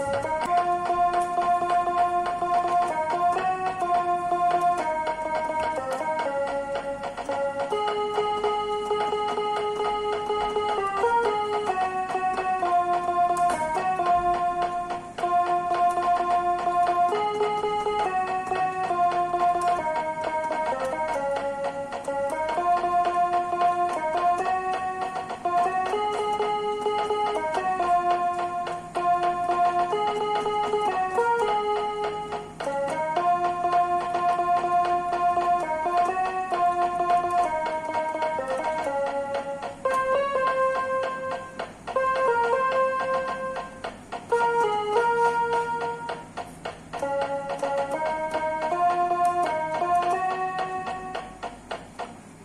Bye.